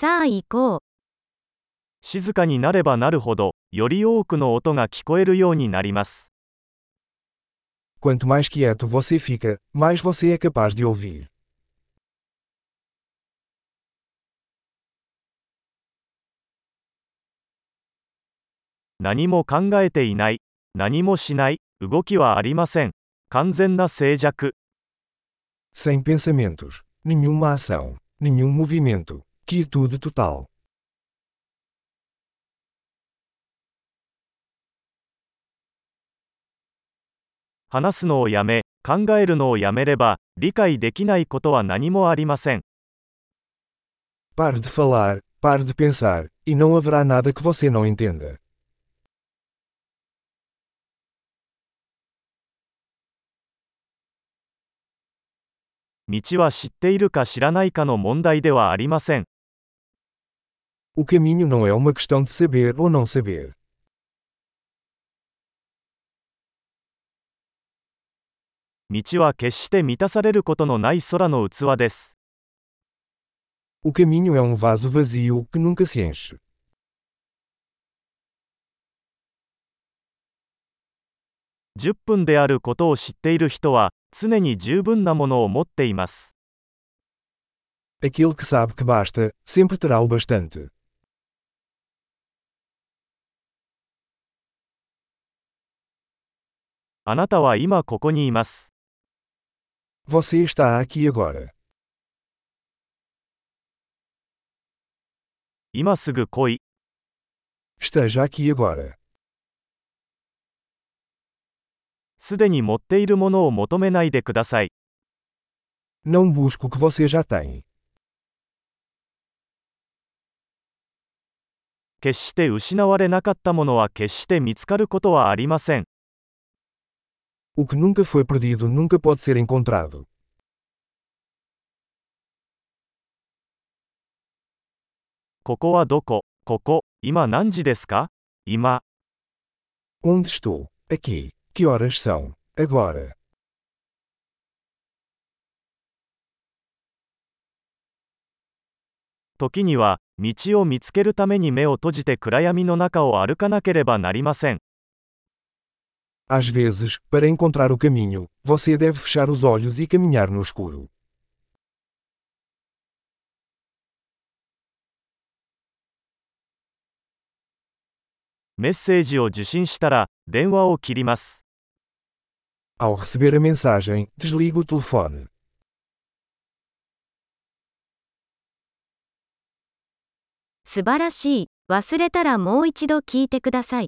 さあ行こう。静かになればなるほど、より多くの音が聞こえるようになります。Quanto mais quieto você fica, mais você é capaz de ouvir. 何も考えていない。何もしない。動きはありません。完全な静寂。Sem pensamentos, nenhuma ação, nenhum movimento, quietude total. 話すのをやめ、考えるのをやめれば、理解できないことは何もありません。Pare de falar, pare de pensar, e não haverá nada que você não entenda. 道は知っているか知らないかの問題ではありません。O caminho não é uma questão de saber ou não saber. 道は決して満たされることのない空の器です。 O caminho é um vaso vazio que nunca se enche. 10分であることを知っている人は、常に十分なものを持っています。 Aquele que sabe que basta, sempre terá o bastante. あなたは今ここにいます。Você está aqui agora. 今すぐ来い。Esteja aqui agora. すでに持っているものを求めないでください。Não busque o que você já tem. 決して失われなかったものは決して見つかることはありません。O que nunca foi perdido nunca pode ser encontrado. ここはどこここ、今何時ですか今、Onde estou? Aqui. Que horas são? Agora. 時には、道を見つけるために目を閉じて暗闇の中を歩かなければなりません。Às vezes, para encontrar o caminho, você deve fechar os olhos e caminhar no escuro. メッセージを受信したら、電話を切ります。 Ao receber a mensagem, desligue o telefone. 素晴らしい。忘れたらもう一度聞いてください。